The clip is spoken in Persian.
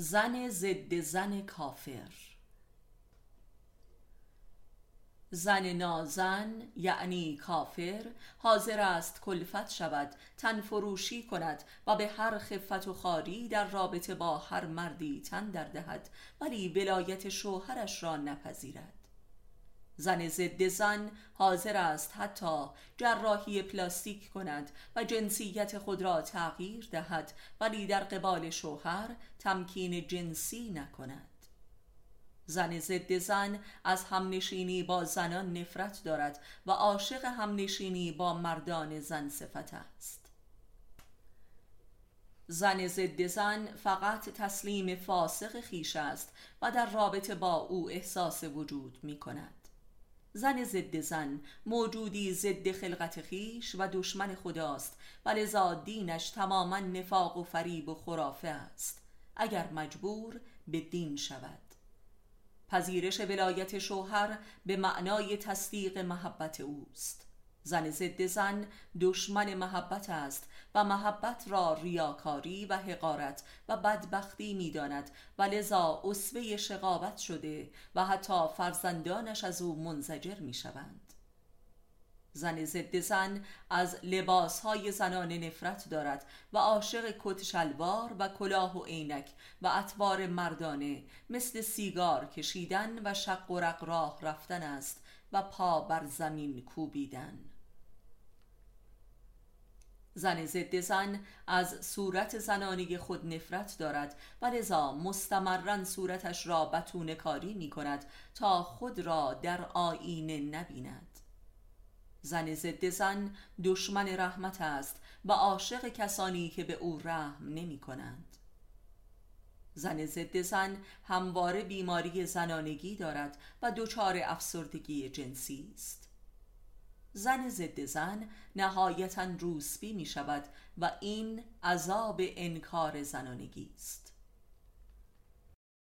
زن ضد زن کافر. زن نازن یعنی کافر حاضر است کلفت شود تن فروشی کند و به هر خفت و خاری در رابطه با هر مردی تن در دهد ولی ولایت شوهرش را نپذیرد. زن ضد زن حاضر است حتی جراحی پلاستیک کند و جنسیت خود را تغییر دهد ولی در قبال شوهر تمکین جنسی نکند. زن ضد زن از همنشینی با زنان نفرت دارد و عاشق همنشینی با مردان زن صفت است. زن ضد زن فقط تسلیم فاسق خیش است و در رابطه با او احساس وجود می کند زن ضد زن موجودی ضد خلقت خیش و دشمن خداست. و لذا دینش تماما نفاق و فریب و خرافه است. اگر مجبور به دین شود. پذیرش ولایت شوهر به معنای تصدیق محبت اوست. زن ضد زن دشمن محبت است و محبت را ریاکاری و حقارت و بدبختی می‌داند. و لذا اسوه شقاوت شده و حتی فرزندانش از او منزجر می شوند زن ضد زن از لباسهای زنانه نفرت دارد و عاشق کت شلوار و کلاه و عینک و اطوار مردانه مثل سیگار کشیدن و شق و راه رفتن است و پا بر زمین کوبیدن. زن ضد زن از صورت زنانی خود نفرت دارد و لذا مستمرا صورتش را بتونه کاری می کند تا خود را در آینه نبیند. زن ضد زن دشمن رحمت است و عاشق کسانی که به او رحم نمی کنند. زن ضد زن همواره بیماری زنانگی دارد و دچار افسردگی جنسی است. زن ضد زن نهایتا روسبی می شود و این عذاب انکار زنانگی است.